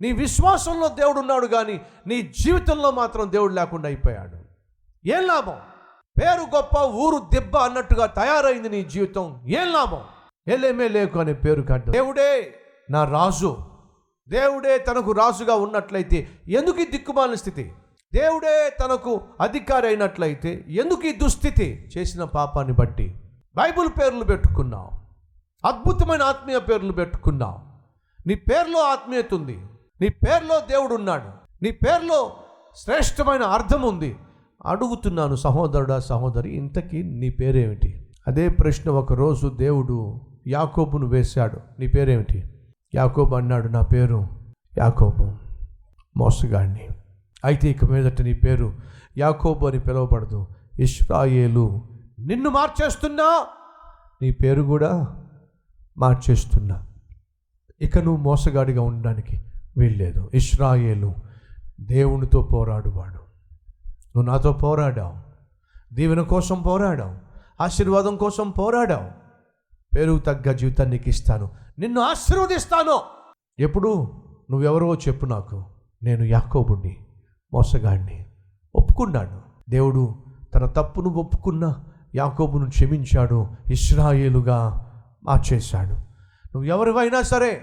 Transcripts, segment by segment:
నీ విశ్వాసంలో దేవుడు ఉన్నాడు కానీ నీ జీవితంలో మాత్రం దేవుడు లేకుండా అయిపోయాడు. ఏం లాభం? పేరు గొప్ప ఊరు దెబ్బ అన్నట్టుగా తయారైంది నీ జీవితం. ఏం లాభం? ఎలేమే లేకు అనే పేరు కట్టు దేవుడే నా రాజు. దేవుడే తనకు రాజుగా ఉన్నట్లయితే ఎందుకు ఈ దిక్కుమాలిన స్థితి? దేవుడే తనకు అధికారి అయినట్లయితే ఎందుకు ఈ దుస్థితి? చేసిన పాపాన్ని బట్టి. బైబిల్ పేర్లు పెట్టుకున్నావు. అద్భుతమైన ఆత్మీయ పేర్లు పెట్టుకున్నావు. నీ పేర్లో ఆత్మీయత ఉంది. నీ పేరులో దేవుడు ఉన్నాడు నీ పేరులో శ్రేష్టమైన అర్థం ఉంది. అడుగుతున్నాను సహోదరుడా సహోదరి ఇంతకీ నీ పేరేమిటి? అదే ప్రశ్న ఒకరోజు దేవుడు యాకోబును వేశాడు. నీ పేరేమిటి? యాకోబు అన్నాడు నా పేరు యాకోబు మోసగాడిని అయితే ఇక మీదట నీ పేరు యాకోబు అని పిలువబడదు. ఇష్రాయేలు నిన్ను మార్చేస్తున్నా నీ పేరు కూడా మార్చేస్తున్నా. ఇక నువ్వు మోసగాడిగా ఉండడానికి వీల్లేదు. ఇష్రాయేలు దేవునితో పోరాడువాడు. నువ్వు నాతో పోరాడావు. దీవెన కోసం పోరాడావు. ఆశీర్వాదం కోసం పోరాడావు. పేరుకు తగ్గ జీవితాన్ని నీకు ఇస్తాను. నిన్ను ఆశీర్వదిస్తాను. ఎప్పుడు? నువ్వెవరో చెప్పు నాకు. నేను యాకోబుణ్ణి మోసగాడిని ఒప్పుకున్నాడు దేవుడు తన తప్పును ఒప్పుకున్న యాకోబును క్షమించాడు ఇస్రాయేలుగా మార్చేశాడు. నువ్వు ఎవరివైనా సరే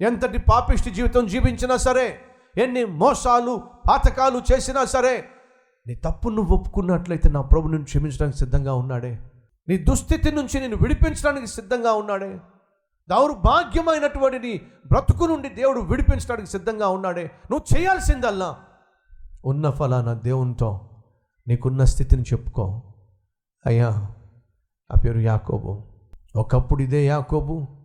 ఎంతటి పాపిష్టి జీవితం జీవించినా సరే ఎన్ని మోసాలు పాతకాలు చేసినా సరే నీ తప్పు నువ్వు ఒప్పుకున్నట్లయితే నా ప్రభు నిన్ను క్షమించడానికి సిద్ధంగా ఉన్నాడే. నీ దుస్థితి నుంచి నేను విడిపించడానికి సిద్ధంగా ఉన్నాడే. దౌర్భాగ్యమైనటువంటి నీ బ్రతుకు నుండి దేవుడు విడిపించడానికి సిద్ధంగా ఉన్నాడే. నువ్వు చేయాల్సిందల్లా. ఉన్న ఫలానా దేవునితో నీకున్న స్థితిని చెప్పుకో. అయ్యా ఆ పేరు యాకోబు. ఒకప్పుడు ఇదే యాకోబు.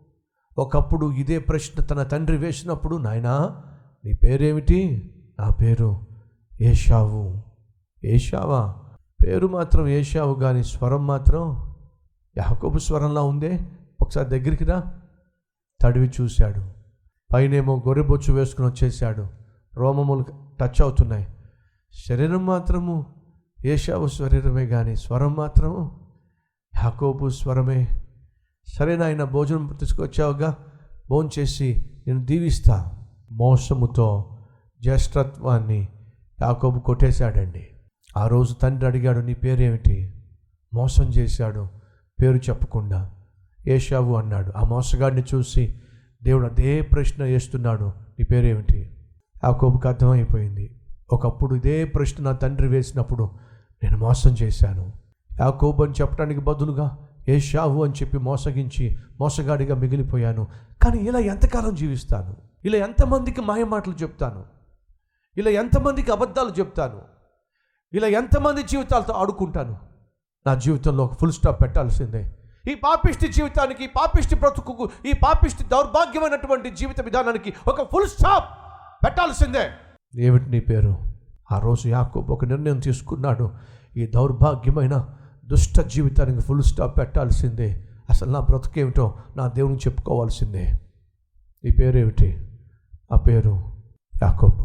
ఒకప్పుడు ఇదే ప్రశ్న తన తండ్రి వేసినప్పుడు నాయనా నీ పేరేమిటి? నా పేరు ఏషావు. ఏషావా? పేరు మాత్రం ఏషావు కానీ స్వరం మాత్రం యాకోబు స్వరంలా ఉందే. ఒకసారి దగ్గరికి రా. తడివి చూశాడు. పైనేమో గొర్రెబొచ్చు వేసుకుని వచ్చేసాడు రోమములు టచ్ అవుతున్నాయి. శరీరం మాత్రము ఏషావు శరీరమే కానీ స్వరం మాత్రము యాకోబు స్వరమే. సరే నాయన భోజనం తీసుకొచ్చావుగా. భోజనం చేసి నేను దీవిస్తా. మోసముతో జ్యేష్ఠత్వాన్ని యాకోబు కొట్టేశాడండి. ఆ రోజు తండ్రి అడిగాడు నీ పేరేమిటి? మోసం చేశాడు. పేరు చెప్పకుండా ఏషావు అన్నాడు. ఆ మోసగాడిని చూసి దేవుడు అదే ప్రశ్న వేస్తున్నాడు నీ పేరేమిటి? యాకోబుకి అర్థమైపోయింది. ఒకప్పుడు ఇదే ప్రశ్న నా తండ్రి వేసినప్పుడు నేను మోసం చేశాను. యాకోబు అని చెప్పడానికి బదులుగా ఏషావు అని చెప్పి మోసగించి మోసగాడిగా మిగిలిపోయాను. కానీ ఇలా ఎంతకాలం జీవిస్తాను? ఇలా ఎంతమందికి మాయ మాటలు చెప్తాను? ఇలా ఎంతమందికి అబద్ధాలు చెప్తాను? ఇలా ఎంతమంది జీవితాలతో ఆడుకుంటాను? నా జీవితంలో ఒక ఫుల్ స్టాప్ పెట్టాల్సిందే. ఈ పాపిష్టి జీవితానికి ఈ పాపిష్టి బ్రతుకుకు ఈ పాపిష్టి దౌర్భాగ్యమైనటువంటి జీవిత విధానానికి ఒక ఫుల్ స్టాప్ పెట్టాల్సిందే. ఏమిటి నీ పేరు? ఆ రోజు యాకోబు ఒక నిర్ణయం తీసుకున్నాడు. ఈ దౌర్భాగ్యమైన దుష్ట జీవితానికి ఫుల్ స్టాప్ పెట్టాల్సిందే. అసలు నా బ్రతుకేమిటో నా దేవుని చెప్పుకోవాల్సిందే. నీ పేరేమిటి? ఆ పేరు యాకోబు.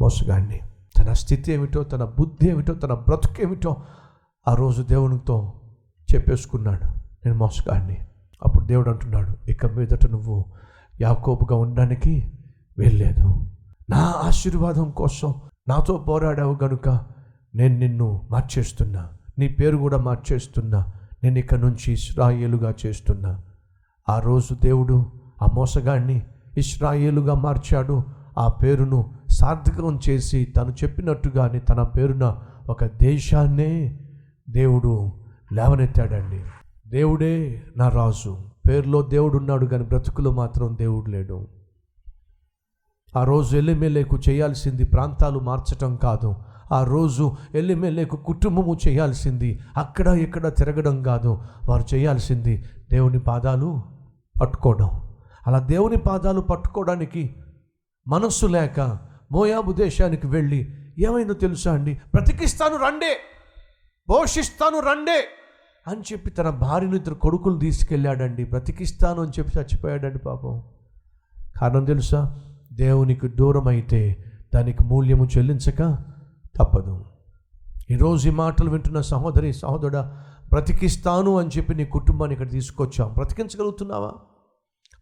మోసగాడిని తన స్థితి ఏమిటో తన బుద్ధి ఏమిటో తన బ్రతుకేమిటో ఆ రోజు దేవునితో చెప్పేసుకున్నాడు. నేను మోసగాడిని అప్పుడు దేవుడు అంటున్నాడు ఇక మీదట నువ్వు యాకోబుగా ఉండడానికి వెళ్ళలేదు నా ఆశీర్వాదం కోసం నాతో పోరాడావు గనుక నేను నిన్ను మార్చేస్తున్నా. నీ పేరు కూడా మార్చేస్తున్నా. నేను ఇక నుంచి ఇస్రాయేలుగా చేస్తున్నా. ఆ రోజు దేవుడు ఆ మోసగాడిని ఇస్రాయేలుగా మార్చాడు. ఆ పేరును సార్థకం చేసి తను చెప్పినట్టుగానే తన పేరున ఒక దేశాన్నే దేవుడు లేవనెత్తాడండి. దేవుడే నా రాజు. పేరులో దేవుడు ఉన్నాడు కానీ బ్రతుకులో మాత్రం దేవుడు లేడు. ఆ రోజు ఎల్లెమెల్లేకు చేయాల్సింది ప్రాంతాలు మార్చటం కాదు. ఆ రోజు ఎల్లిమెల్లేకు కుటుంబము చేయాల్సింది. అక్కడ ఇక్కడ తిరగడం కాదు. వారు చేయాల్సింది దేవుని పాదాలు పట్టుకోవడం. అలా దేవుని పాదాలు పట్టుకోవడానికి మనస్సు లేక మోయాబు దేశానికి వెళ్ళి ఏమైందో తెలుసా అండి? బ్రతికిస్తాను రండే! పోషిస్తాను రండే! అని చెప్పి తన భార్యను ఇద్దరు కొడుకులు తీసుకెళ్ళాడండి. బ్రతికిస్తాను అని చెప్పి చచ్చిపోయాడండి పాపం. కారణం తెలుసా? దేవునికి దూరం అయితే దానికి మూల్యము చెల్లించక తప్పదు. ఈరోజు ఈ మాటలు వింటున్న సహోదరి సహోదరుడా బ్రతికిస్తాను అని చెప్పి నీ కుటుంబాన్ని ఇక్కడ తీసుకొచ్చాం. బ్రతికించగలుగుతున్నావా?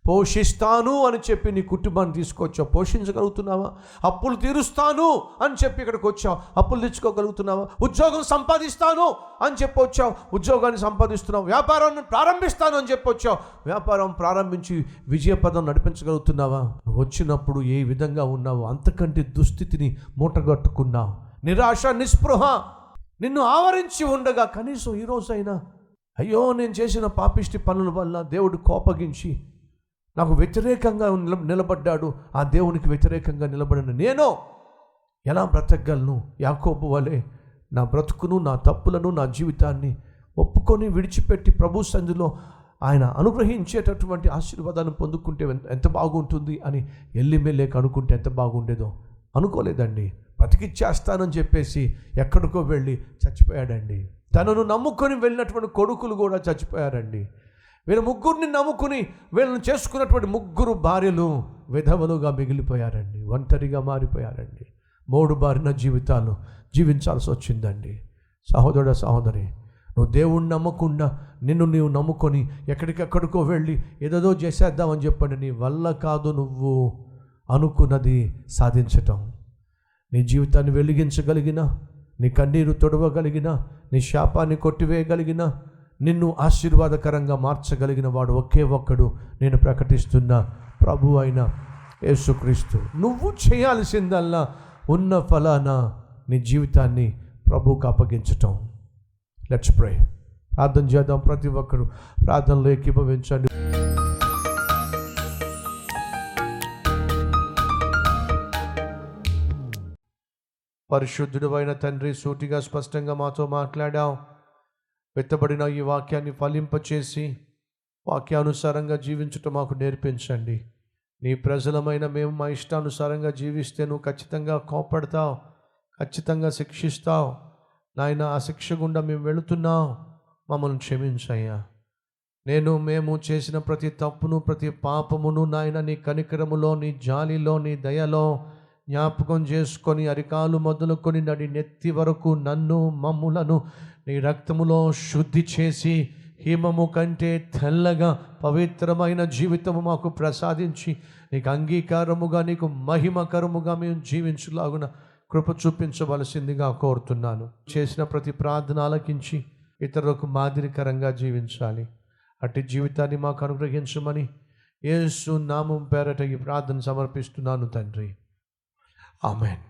పోషిస్తాను అని చెప్పి నీ కుటుంబాన్ని తీసుకొచ్చావు. పోషించగలుగుతున్నావా? అప్పులు తీరుస్తాను అని చెప్పి ఇక్కడికి వచ్చావు. అప్పులు తెచ్చుకోగలుగుతున్నావా ఉద్యోగం సంపాదిస్తాను అని చెప్పి వచ్చావు. ఉద్యోగాన్ని సంపాదిస్తున్నావు. వ్యాపారాన్ని ప్రారంభిస్తాను అని చెప్పి వచ్చావు. వ్యాపారం ప్రారంభించి విజయపదం నడిపించగలుగుతున్నావా? వచ్చినప్పుడు ఏ విధంగా ఉన్నావు అంతకంటే దుస్థితిని మూటగట్టుకున్నావు. నిరాశ నిస్పృహ నిన్ను ఆవరించి ఉండగా కనీసం ఈరోజైనా అయ్యో నేను చేసిన పాపిష్టి పనుల వల్ల దేవుడు కోపగించి నాకు వ్యతిరేకంగా నిల- నిలబడ్డాడు. ఆ దేవునికి వ్యతిరేకంగా నిలబడిన నేను ఎలా బ్రతకగలను? యాకోబు వలె నా బ్రతుకును నా తప్పులను నా జీవితాన్ని ఒప్పుకొని విడిచిపెట్టి ప్రభు సంధిలో ఆయన అనుగ్రహించేటటువంటి ఆశీర్వాదాన్ని పొందుకుంటే ఎంత- ఎంత బాగుంటుంది అని ఎల్లిమెల్లేక అనుకుంటే ఎంత బాగుండేదో అనుకోలేదండి. బతికిచ్చేస్తానని చెప్పేసి ఎక్కడికో వెళ్ళి చచ్చిపోయాడండి. తనను నమ్ముకొని వెళ్ళినటువంటి కొడుకులు కూడా చచ్చిపోయారండి. వీళ్ళ ముగ్గురిని నమ్ముకుని వీళ్ళని చేసుకున్నటువంటి ముగ్గురు భార్యలు విధవలుగా మిగిలిపోయారండి. ఒంటరిగా మారిపోయారండి. మూడు బారిన జీవితాలు జీవించాల్సి వచ్చిందండి. సహోదరుడ సహోదరి నువ్వు దేవుణ్ణి నమ్మకుండా నిన్ను నీవు నమ్ముకొని ఎక్కడికెక్కడికో వెళ్ళి ఏదేదో చేసేద్దామని చెప్పండి. నీ వల్ల కాదు నువ్వు అనుకున్నది సాధించటం. నీ జీవితాన్ని వెలిగించగలిగిన నీ కన్నీరు తొడవగలిగిన నీ శాపాన్ని కొట్టివేయగలిగిన నిన్ను ఆశీర్వాదకరంగా మార్చగలిగిన వాడు ఒకే ఒక్కడు నేను ప్రకటిస్తున్న ప్రభు అయిన యేసుక్రీస్తు. నువ్వు చేయాల్సిందల్లా ఉన్న ఫలాన నీ జీవితాన్ని ప్రభువుకు అప్పగించటం. లెట్స్ ప్రే ప్రార్థన చేద్దాం ప్రతి ఒక్కరు. ప్రార్థనలో ఏకీభవించండి పరిశుద్ధుడు అయిన తండ్రి సూటిగా స్పష్టంగా మాతో మాట్లాడావు. వెత్తబడిన ఈ వాక్యాన్ని ఫలింపచేసి వాక్యానుసారంగా జీవించటం మాకు నేర్పించండి. నీ ప్రజలమైన మేము మా ఇష్టానుసారంగా జీవిస్తే నువ్వు ఖచ్చితంగా కోపడతావు ఖచ్చితంగా శిక్షిస్తావు. నాయన ఆ శిక్ష గుండా మేము వెళుతున్నాం మమ్మల్ని క్షమించయ్యా. నేను మేము చేసిన ప్రతి తప్పును ప్రతి పాపమును నాయన నీ కనికరములో నీ జాలిలో నీ దయలో జ్ఞాపకం చేసుకొని అరికాలు మొదలుకొని నడి నెత్తి వరకు నన్ను మమ్ములను నీ రక్తములో శుద్ధి చేసి హిమము కంటే తెల్లగా పవిత్రమైన జీవితము మాకు ప్రసాదించి నీకు అంగీకారముగా నీకు మహిమకరముగా మేము జీవించలాగున కృప చూపించవలసిందిగా కోరుతున్నాను. చేసిన ప్రతి ప్రార్థన ఆలకించి ఇతరులకు మాదిరికరంగా జీవించాలి. అట్టి జీవితాన్ని మాకు అనుగ్రహించమని ఏసు నామం పేరట ఈ ప్రార్థన సమర్పిస్తున్నాను తండ్రి. Amen.